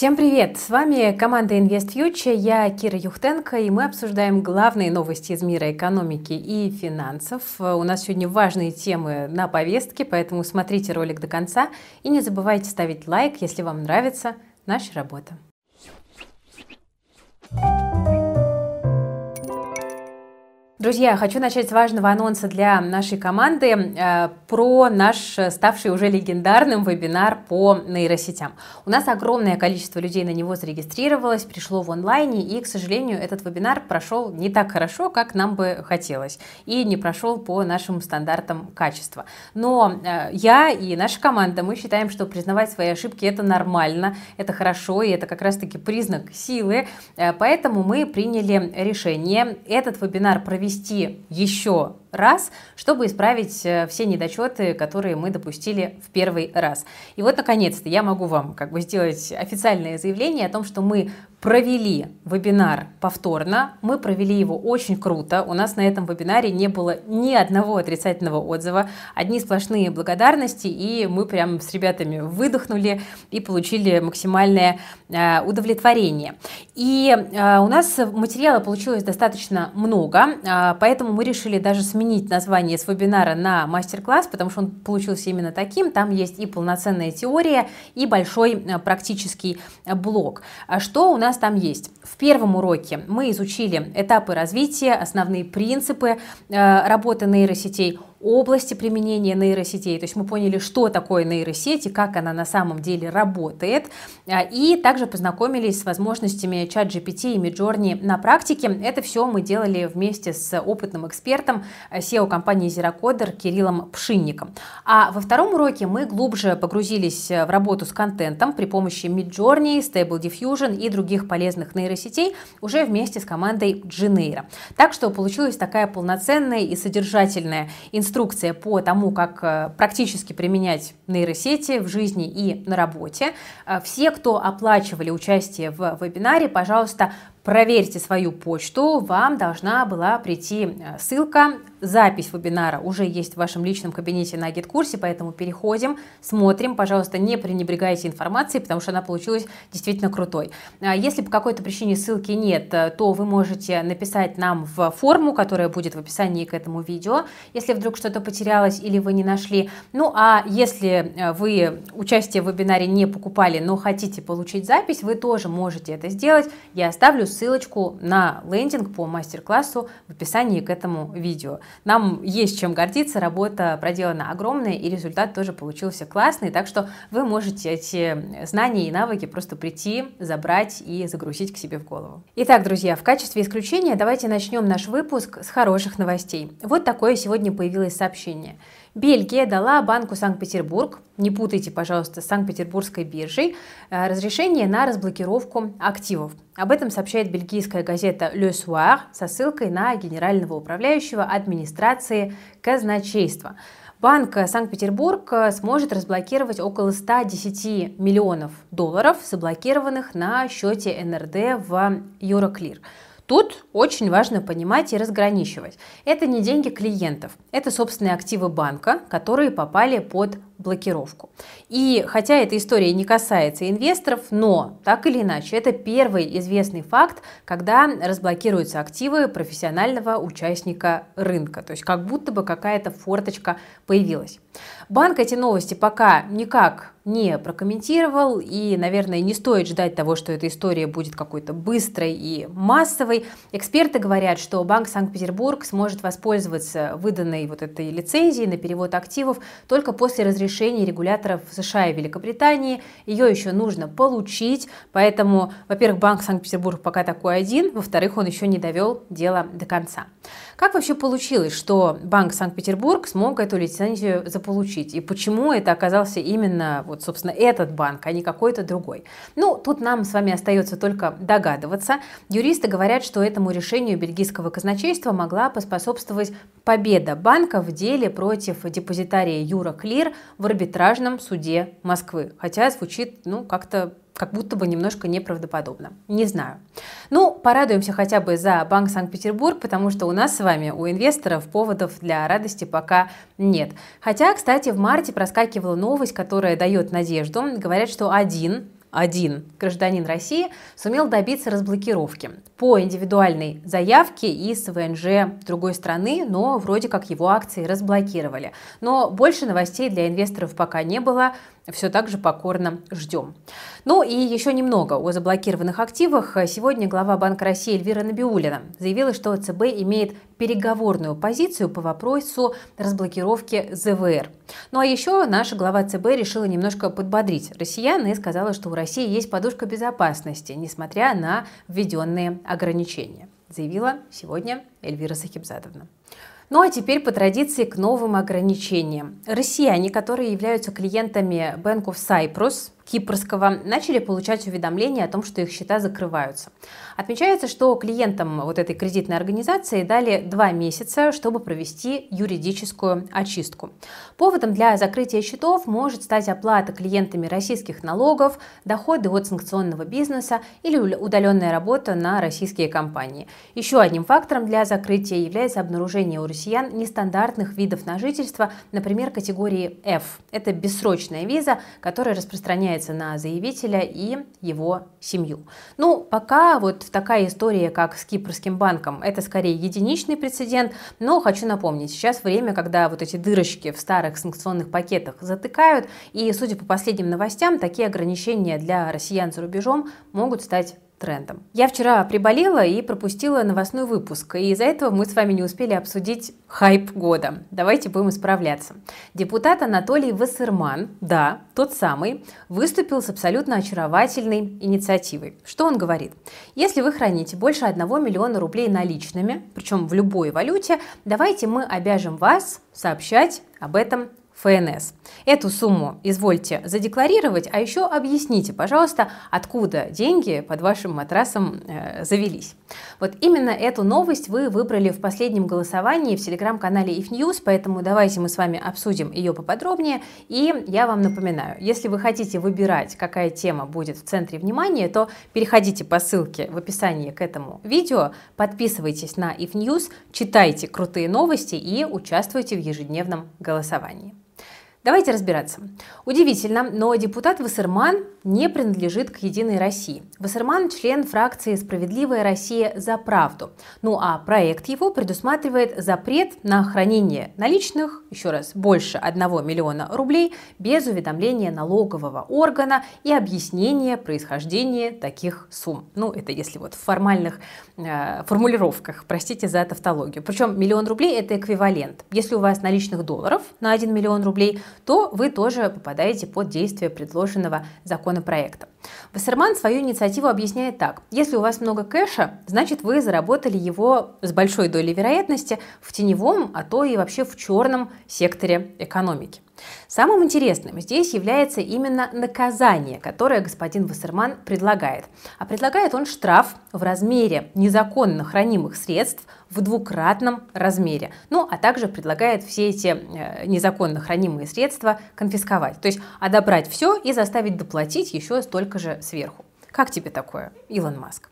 Всем привет! С вами команда InvestFuture, я Кира Юхтенко, и мы обсуждаем главные новости из мира экономики и финансов. У нас сегодня важные темы на повестке, поэтому смотрите ролик до конца и не забывайте ставить лайк, если вам нравится наша работа. Друзья, хочу начать с важного анонса для нашей команды э, про наш ставший уже легендарным вебинар по нейросетям. У нас огромное количество людей на него зарегистрировалось, пришло в онлайне, и, к сожалению, этот вебинар прошел не так хорошо, как нам бы хотелось, и не прошел по нашим стандартам качества. Но э, я и наша команда, мы считаем, что признавать свои ошибки это нормально, это хорошо, и это как раз-таки признак силы, э, поэтому мы приняли решение этот вебинар провести провести еще раз, чтобы исправить э, все недочеты, которые мы допустили в первый раз. И вот, наконец-то, я могу вам как бы сделать официальное заявление о том, что мы провели вебинар повторно. Мы провели его очень круто. У нас на этом вебинаре не было ни одного отрицательного отзыва, одни сплошные благодарности, и мы прям с ребятами выдохнули и получили максимальное э, удовлетворение. И э, у нас материала получилось достаточно много, э, поэтому мы решили даже сменить название с вебинара на мастер-класс, потому что он получился именно таким. Там есть и полноценная теория, и большой э, практический э, блок. А что у нас там есть. В первом уроке мы изучили этапы развития, основные принципы работы нейросетей, области применения нейросетей. То есть мы поняли, что такое нейросети, как она на самом деле работает. А, и также познакомились с возможностями чат GPT и Midjourney на практике. Это все мы делали вместе с опытным экспертом SEO компании Zeracoder Кириллом Пшинником. А во втором уроке мы глубже погрузились в работу с контентом при помощи Midjourney, Stable Diffusion и других полезных нейросетей уже вместе с командой Geneira. Так что получилась такая полноценная и содержательная инструкция инструкция по тому, как э, практически применять нейросети в жизни и на работе. Э, все, кто оплачивали участие в вебинаре, пожалуйста, проверьте свою почту, вам должна была прийти э, ссылка, запись вебинара уже есть в вашем личном кабинете на GitKурсе, поэтому переходим, смотрим, пожалуйста, не пренебрегайте информацией, потому что она получилась действительно крутой. А если по какой-то причине ссылки нет, э, то вы можете написать нам в форму, которая будет в описании к этому видео, если вдруг что-то потерялось или вы не нашли. Ну а если э, вы участие в вебинаре не покупали, но хотите получить запись, вы тоже можете это сделать. Я оставлю ссылочку на лендинг по мастер-классу в описании к этому видео. Нам есть чем гордиться, работа проделана огромная, и результат тоже получился классный, так что вы можете эти знания и навыки просто прийти, забрать и загрузить к себе в голову. Итак, друзья, в качестве исключения давайте начнем наш выпуск с хороших новостей. Вот такое сегодня появилось сообщение. Бельгия дала банку Санкт-Петербург, не путайте, пожалуйста, с Санкт-Петербургской биржей, э, разрешение на разблокировку активов. Об этом сообщает бельгийская газета Le Soir со ссылкой на генерального управляющего администрации казначейства. Банк Санкт-Петербург э, сможет разблокировать около 110 миллионов долларов, заблокированных на счете НРД в Euroclear. Тут очень важно понимать и разграничивать. Это не деньги клиентов, это собственные активы банка, которые попали под блокировку. И хотя эта история не касается инвесторов, но так или иначе это первый известный факт, когда разблокируются активы профессионального участника рынка. То есть как будто бы какая-то форточка появилась. Банк эти новости пока никак не прокомментировал, и, наверное, не стоит ждать того, что эта история будет какой-то быстрой и массовой. Эксперты говорят, что Банк Санкт-Петербург сможет воспользоваться выданной вот этой лицензией на перевод активов только после разрешения регуляторов США и Великобритании. Ее еще нужно получить, поэтому, во-первых, Банк Санкт-Петербург пока такой один, во-вторых, он еще не довел дело до конца. Как вообще получилось, что Банк Санкт-Петербург смог эту лицензию заполучить? И почему это оказался именно, вот, собственно, этот банк, а не какой-то другой? Ну, тут нам с вами остается только догадываться. Юристы говорят, что этому решению бельгийского казначейства могла поспособствовать победа банка в деле против депозитария Юра Клир в арбитражном суде Москвы. Хотя звучит, ну, как-то как будто бы немножко неправдоподобно. Не знаю. Ну, порадуемся хотя бы за Банк Санкт-Петербург, потому что у нас с вами, у инвесторов, поводов для радости пока нет. Хотя, кстати, в марте проскакивала новость, которая дает надежду. Говорят, что один один гражданин России сумел добиться разблокировки по индивидуальной заявке из ВНЖ другой страны, но вроде как его акции разблокировали. Но больше новостей для инвесторов пока не было, все так же покорно ждем. Ну и еще немного о заблокированных активах. Сегодня глава Банка России Эльвира Набиулина заявила, что ЦБ имеет переговорную позицию по вопросу разблокировки ЗВР. Ну а еще наша глава ЦБ решила немножко подбодрить россиян и сказала, что у России есть подушка безопасности, несмотря на введенные ограничения, заявила сегодня Эльвира Сахибзадовна. Ну а теперь по традиции к новым ограничениям. Россияне, которые являются клиентами Bank of Cyprus, кипрского начали получать уведомления о том, что их счета закрываются. Отмечается, что клиентам вот этой кредитной организации дали два месяца, чтобы провести юридическую очистку. Поводом для закрытия счетов может стать оплата клиентами российских налогов, доходы от санкционного бизнеса или удаленная работа на российские компании. Еще одним фактором для закрытия является обнаружение у россиян нестандартных видов на жительство, например, категории F. Это бессрочная виза, которая распространяется распространяется на заявителя и его семью. Ну, пока вот такая история, как с Кипрским банком, это скорее единичный прецедент, но хочу напомнить, сейчас время, когда вот эти дырочки в старых санкционных пакетах затыкают, и, судя по последним новостям, такие ограничения для россиян за рубежом могут стать трендом. Я вчера приболела и пропустила новостной выпуск, и из-за этого мы с вами не успели обсудить хайп года. Давайте будем исправляться. Депутат Анатолий Вассерман, да, тот самый, выступил с абсолютно очаровательной инициативой. Что он говорит? Если вы храните больше 1 миллиона рублей наличными, причем в любой валюте, давайте мы обяжем вас сообщать об этом ФНС. Эту сумму извольте задекларировать, а еще объясните, пожалуйста, откуда деньги под вашим матрасом э, завелись. Вот именно эту новость вы выбрали в последнем голосовании в телеграм-канале If News, поэтому давайте мы с вами обсудим ее поподробнее. И я вам напоминаю, если вы хотите выбирать, какая тема будет в центре внимания, то переходите по ссылке в описании к этому видео, подписывайтесь на If News, читайте крутые новости и участвуйте в ежедневном голосовании. Давайте разбираться. Удивительно, но депутат Вассерман не принадлежит к «Единой России». Вассерман – член фракции «Справедливая Россия за правду». Ну а проект его предусматривает запрет на хранение наличных, еще раз, больше 1 миллиона рублей без уведомления налогового органа и объяснения происхождения таких сумм. Ну, это если вот в формальных э, формулировках, простите за тавтологию. Причем миллион рублей – это эквивалент. Если у вас наличных долларов на 1 миллион рублей, то вы тоже попадаете под действие предложенного законопроекта. Вассерман свою инициативу объясняет так. Если у вас много кэша, значит вы заработали его с большой долей вероятности в теневом, а то и вообще в черном секторе экономики. Самым интересным здесь является именно наказание, которое господин Вассерман предлагает. А предлагает он штраф в размере незаконно хранимых средств в двукратном размере. Ну, а также предлагает все эти э, незаконно хранимые средства конфисковать. То есть отобрать все и заставить доплатить еще столько же сверху. Как тебе такое, Илон Маск?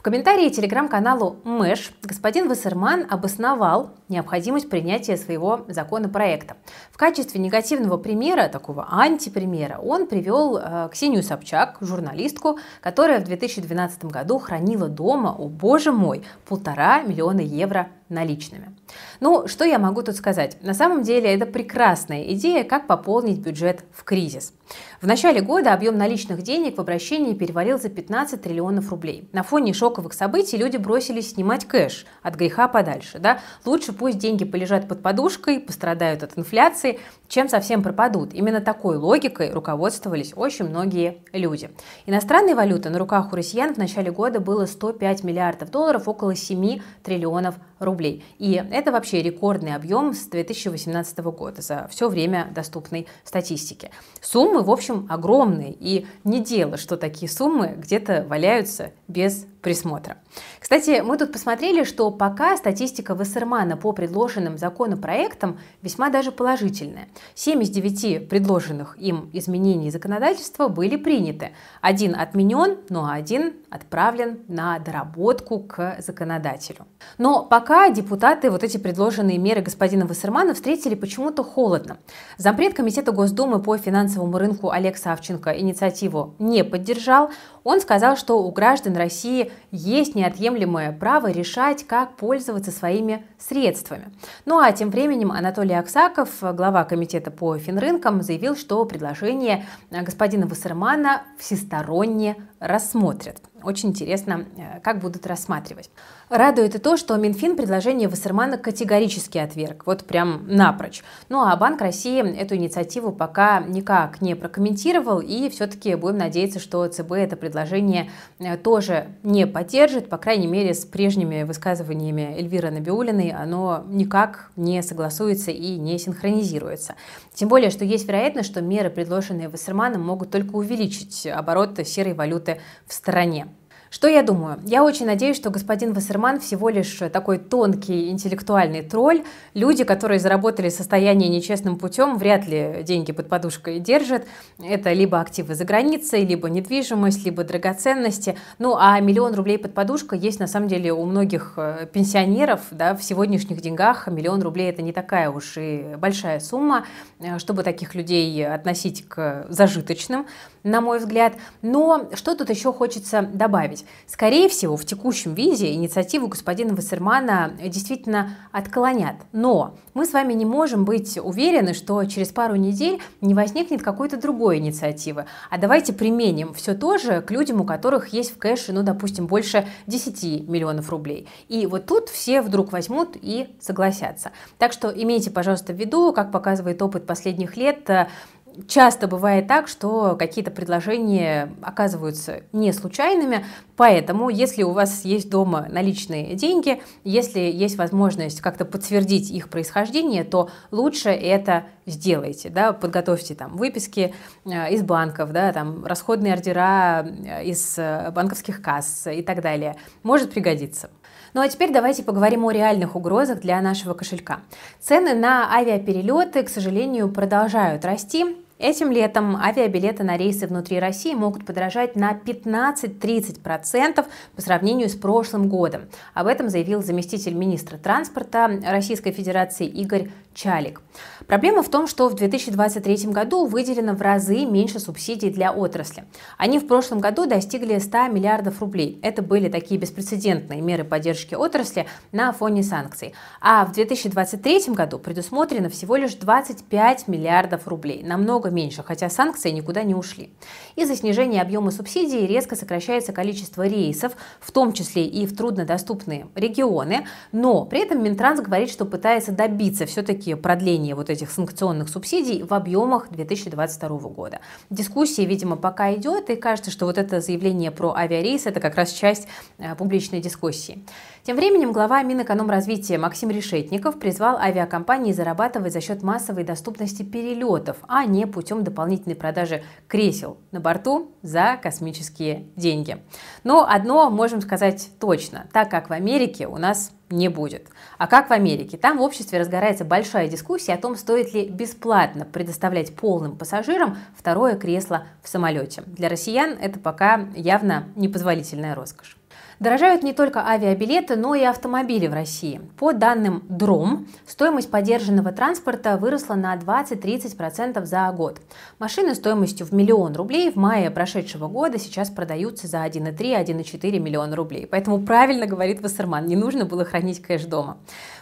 В комментарии телеграм-каналу Мэш господин Вассерман обосновал необходимость принятия своего законопроекта. В качестве негативного примера, такого антипримера, он привел э, Ксению Собчак, журналистку, которая в 2012 году хранила дома, о боже мой, полтора миллиона евро наличными. Ну, что я могу тут сказать? На самом деле это прекрасная идея, как пополнить бюджет в кризис. В начале года объем наличных денег в обращении перевалил за 15 триллионов рублей. На фоне шоковых событий люди бросились снимать кэш от греха подальше. Да? Лучше пусть деньги полежат под подушкой, пострадают от инфляции, чем совсем пропадут. Именно такой логикой руководствовались очень многие люди. Иностранной валюты на руках у россиян в начале года было 105 миллиардов долларов, около 7 триллионов рублей. И это вообще рекордный объем с 2018 года за все время доступной статистики. Суммы, в общем, огромные. И не дело, что такие суммы где-то валяются без присмотра. Кстати, мы тут посмотрели, что пока статистика Вассермана по предложенным законопроектам весьма даже положительная. 7 из 9 предложенных им изменений законодательства были приняты. Один отменен, ну а один отправлен на доработку к законодателю. Но пока депутаты вот эти предложенные меры господина Вассермана встретили почему-то холодно. Зампред Комитета Госдумы по финансовому рынку Олег Савченко инициативу не поддержал. Он сказал, что у граждан России есть неотъемлемое право решать, как пользоваться своими средствами. Ну а тем временем Анатолий Аксаков, глава Комитета по финрынкам, заявил, что предложение господина Вассермана всесторонне рассмотрят. Очень интересно, э, как будут рассматривать. Радует и то, что Минфин предложение Вассермана категорически отверг, вот прям напрочь. Ну а Банк России эту инициативу пока никак не прокомментировал, и все-таки будем надеяться, что ЦБ это предложение э, тоже не поддержит, по крайней мере, с прежними высказываниями Эльвиры Набиулиной оно никак не согласуется и не синхронизируется. Тем более, что есть вероятность, что меры, предложенные Вассерманом, могут только увеличить оборот серой валюты в стране. Что я думаю? Я очень надеюсь, что господин Вассерман всего лишь такой тонкий интеллектуальный тролль. Люди, которые заработали состояние нечестным путем, вряд ли деньги под подушкой держат. Это либо активы за границей, либо недвижимость, либо драгоценности. Ну, а миллион рублей под подушкой есть на самом деле у многих э, пенсионеров. Да, в сегодняшних деньгах миллион рублей это не такая уж и большая сумма, э, чтобы таких людей относить к зажиточным, на мой взгляд. Но что тут еще хочется добавить? Быть. Скорее всего, в текущем виде инициативу господина Вассермана действительно отклонят. Но мы с вами не можем быть уверены, что через пару недель не возникнет какой-то другой инициативы. А давайте применим все то же к людям, у которых есть в кэше, ну, допустим, больше 10 миллионов рублей. И вот тут все вдруг возьмут и согласятся. Так что имейте, пожалуйста, в виду, как показывает опыт последних лет, часто бывает так, что какие-то предложения оказываются не случайными, поэтому если у вас есть дома наличные деньги, если есть возможность как-то подтвердить их происхождение, то лучше это сделайте, да, подготовьте там выписки э, из банков, да, там расходные ордера э, из э, банковских касс и так далее. Может пригодиться. Ну а теперь давайте поговорим о реальных угрозах для нашего кошелька. Цены на авиаперелеты, к сожалению, продолжают расти. Этим летом авиабилеты на рейсы внутри России могут подорожать на 15-30% по сравнению с прошлым годом. Об этом заявил заместитель министра транспорта Российской Федерации Игорь Чалик. Проблема в том, что в 2023 году выделено в разы меньше субсидий для отрасли. Они в прошлом году достигли 100 миллиардов рублей. Это были такие беспрецедентные меры поддержки отрасли на фоне санкций. А в 2023 году предусмотрено всего лишь 25 миллиардов рублей, намного меньше, хотя санкции никуда не ушли. Из-за снижения объема субсидий резко сокращается количество рейсов, в том числе и в труднодоступные регионы, но при этом Минтранс говорит, что пытается добиться все-таки все-таки продление вот этих санкционных субсидий в объемах 2022 года. Дискуссия, видимо, пока идет, и кажется, что вот это заявление про авиарейс – это как раз часть э, публичной дискуссии. Тем временем глава Минэкономразвития Максим Решетников призвал авиакомпании зарабатывать за счет массовой доступности перелетов, а не путем дополнительной продажи кресел на борту за космические деньги. Но одно можем сказать точно, так как в Америке у нас не будет. А как в Америке? Там в обществе разгорается большая дискуссия о том, стоит ли бесплатно предоставлять полным пассажирам второе кресло в самолете. Для россиян это пока явно непозволительная роскошь. Дорожают не только авиабилеты, но и автомобили в России. По данным ДРОМ, стоимость поддержанного транспорта выросла на 20-30% за год. Машины стоимостью в миллион рублей в мае прошедшего года сейчас продаются за 1,3-1,4 миллиона рублей. Поэтому правильно говорит Вассерман, не нужно было хранить кэш дома.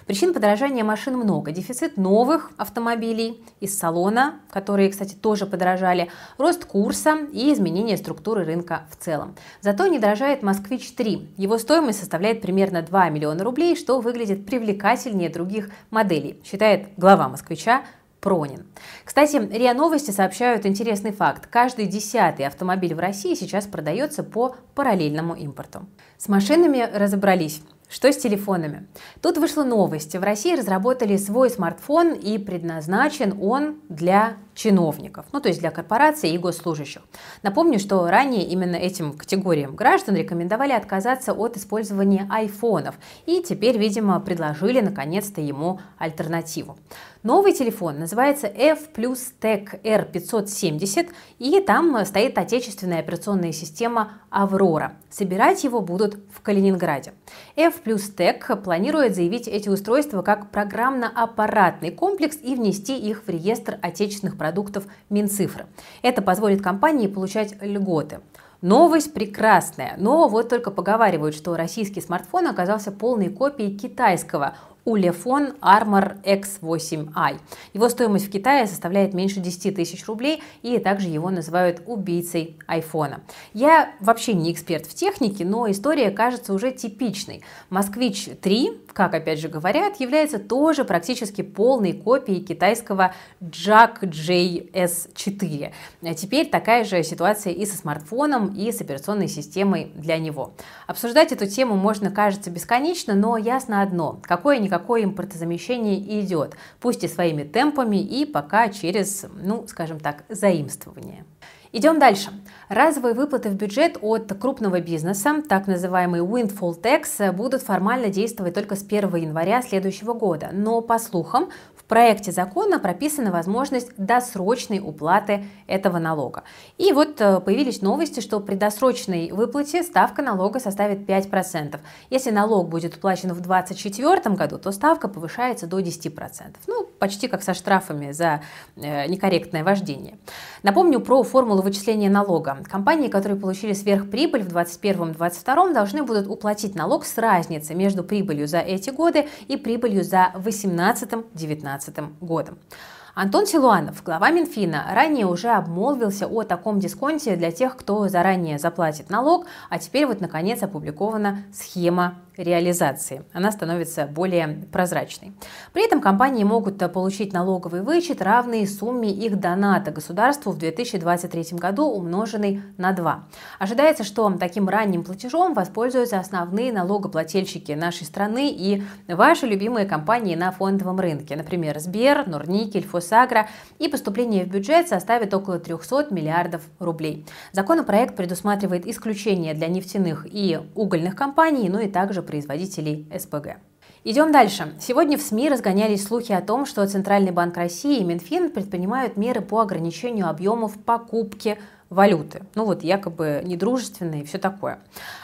Причин подорожания машин много. Дефицит новых автомобилей из салона, которые, кстати, тоже подорожали, рост курса и изменение структуры рынка в целом. Зато не дорожает «Москвич-3». Его стоимость составляет примерно 2 миллиона рублей, что выглядит привлекательнее других моделей, считает глава «Москвича» Пронин. Кстати, РИА Новости сообщают интересный факт. Каждый десятый автомобиль в России сейчас продается по параллельному импорту. С машинами разобрались. Что с телефонами? Тут вышла новость. В России разработали свой смартфон и предназначен он для чиновников, ну то есть для корпораций и госслужащих. Напомню, что ранее именно этим категориям граждан рекомендовали отказаться от использования айфонов и теперь, видимо, предложили наконец-то ему альтернативу. Новый телефон называется F Plus Tech R570, и там стоит отечественная операционная система Аврора. Собирать его будут в Калининграде. F Plus Tech планирует заявить эти устройства как программно-аппаратный комплекс и внести их в реестр отечественных продуктов Минцифры. Это позволит компании получать льготы. Новость прекрасная, но вот только поговаривают, что российский смартфон оказался полной копией китайского Улефон Armor X8i. Его стоимость в Китае составляет меньше 10 тысяч рублей, и также его называют убийцей айфона. Я вообще не эксперт в технике, но история кажется уже типичной. Москвич 3, как опять же говорят, является тоже практически полной копией китайского Jack JS4. Теперь такая же ситуация и со смартфоном, и с операционной системой для него. Обсуждать эту тему можно, кажется, бесконечно, но ясно одно. Какое-никакое какое импортозамещение идет, пусть и своими темпами, и пока через, ну, скажем так, заимствование. Идем дальше. Разовые выплаты в бюджет от крупного бизнеса, так называемый windfall tax, будут формально действовать только с 1 января следующего года. Но, по слухам, проекте закона прописана возможность досрочной уплаты этого налога. И вот э, появились новости, что при досрочной выплате ставка налога составит 5%. Если налог будет уплачен в 2024 году, то ставка повышается до 10%. Ну, почти как со штрафами за э, некорректное вождение. Напомню про формулу вычисления налога. Компании, которые получили сверхприбыль в 2021-2022, должны будут уплатить налог с разницей между прибылью за эти годы и прибылью за 2018-2019 2017 годом. Антон Силуанов, глава Минфина, ранее уже обмолвился о таком дисконте для тех, кто заранее заплатит налог, а теперь вот наконец опубликована схема реализации. Она становится более прозрачной. При этом компании могут получить налоговый вычет, равный сумме их доната государству в 2023 году, умноженный на 2. Ожидается, что таким ранним платежом воспользуются основные налогоплательщики нашей страны и ваши любимые компании на фондовом рынке, например, Сбер, Норникель, Фосагра, и поступление в бюджет составит около 300 миллиардов рублей. Законопроект предусматривает исключение для нефтяных и угольных компаний, ну и также производителей СПГ. Идем дальше. Сегодня в СМИ разгонялись слухи о том, что Центральный банк России и Минфин предпринимают меры по ограничению объемов покупки валюты. Ну вот якобы недружественные и все такое.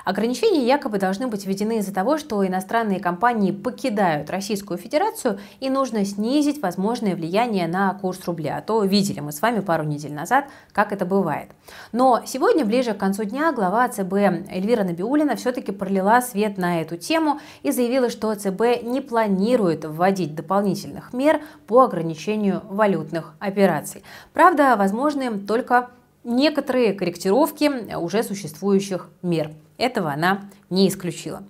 Ограничения якобы должны быть введены из-за того, что иностранные компании покидают Российскую Федерацию и нужно снизить возможное влияние на курс рубля. А то видели мы с вами пару недель назад, как это бывает. Но сегодня, ближе к концу дня, глава ЦБ Эльвира Набиулина все-таки пролила свет на эту тему и заявила, что ЦБ не планирует вводить дополнительных мер по ограничению валютных операций. Правда, возможны только некоторые корректировки уже существующих мер. Этого она не исключила.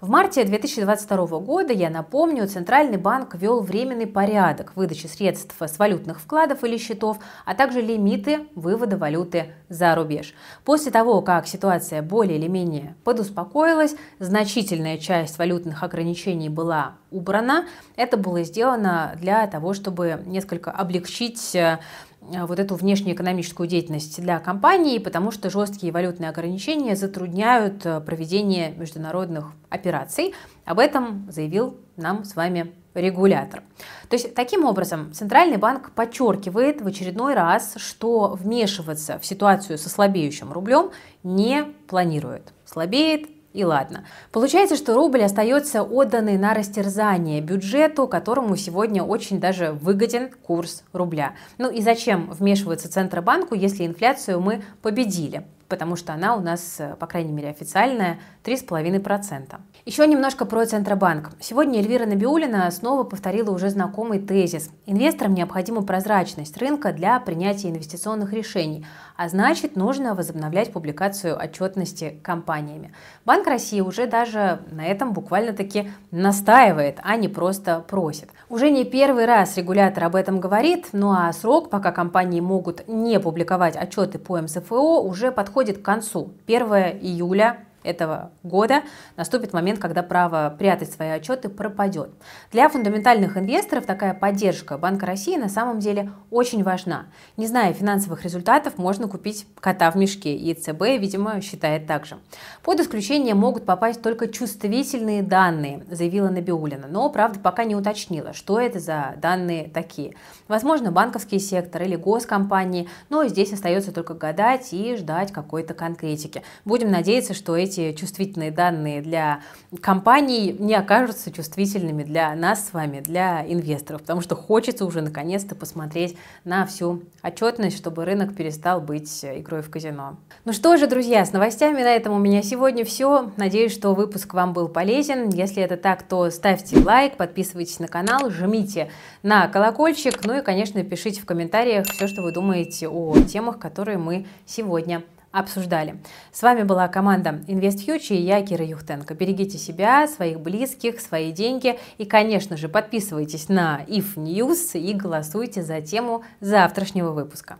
В марте 2022 года, я напомню, Центральный банк ввел временный порядок выдачи средств с валютных вкладов или счетов, а также лимиты вывода валюты за рубеж. После того, как ситуация более или менее подуспокоилась, значительная часть валютных ограничений была убрана. Это было сделано для того, чтобы несколько облегчить э, вот эту внешнеэкономическую деятельность для компании, потому что жесткие валютные ограничения затрудняют э, проведение международных операций. Об этом заявил нам с вами регулятор. То есть таким образом Центральный банк подчеркивает в очередной раз, что вмешиваться в ситуацию со слабеющим рублем не планирует. Слабеет и ладно. Получается, что рубль остается отданный на растерзание бюджету, которому сегодня очень даже выгоден курс рубля. Ну и зачем вмешиваться Центробанку, если инфляцию мы победили? Потому что она у нас, по крайней мере, официальная 3,5%. Еще немножко про Центробанк. Сегодня Эльвира Набиулина снова повторила уже знакомый тезис. Инвесторам необходима прозрачность рынка для принятия инвестиционных решений, а значит, нужно возобновлять публикацию отчетности компаниями. Банк России уже даже на этом буквально-таки настаивает, а не просто просит. Уже не первый раз регулятор об этом говорит, ну а срок, пока компании могут не публиковать отчеты по МСФО, уже подходит к концу. 1 июля этого года наступит момент, когда право прятать свои отчеты пропадет. Для фундаментальных инвесторов такая поддержка Банка России на самом деле очень важна. Не зная финансовых результатов, можно купить кота в мешке, и ЦБ, видимо, считает так же. Под исключение могут попасть только чувствительные данные, заявила Набиулина, но, правда, пока не уточнила, что это за данные такие. Возможно, банковский сектор или госкомпании, но здесь остается только гадать и ждать какой-то конкретики. Будем надеяться, что эти эти чувствительные данные для компаний не окажутся чувствительными для нас с вами, для инвесторов, потому что хочется уже наконец-то посмотреть на всю отчетность, чтобы рынок перестал быть игрой в казино. Ну что же, друзья, с новостями на этом у меня сегодня все. Надеюсь, что выпуск вам был полезен. Если это так, то ставьте лайк, подписывайтесь на канал, жмите на колокольчик, ну и, конечно, пишите в комментариях все, что вы думаете о темах, которые мы сегодня обсуждали. С вами была команда InvestFuture и я, Кира Юхтенко. Берегите себя, своих близких, свои деньги и, конечно же, подписывайтесь на IF News и голосуйте за тему завтрашнего выпуска.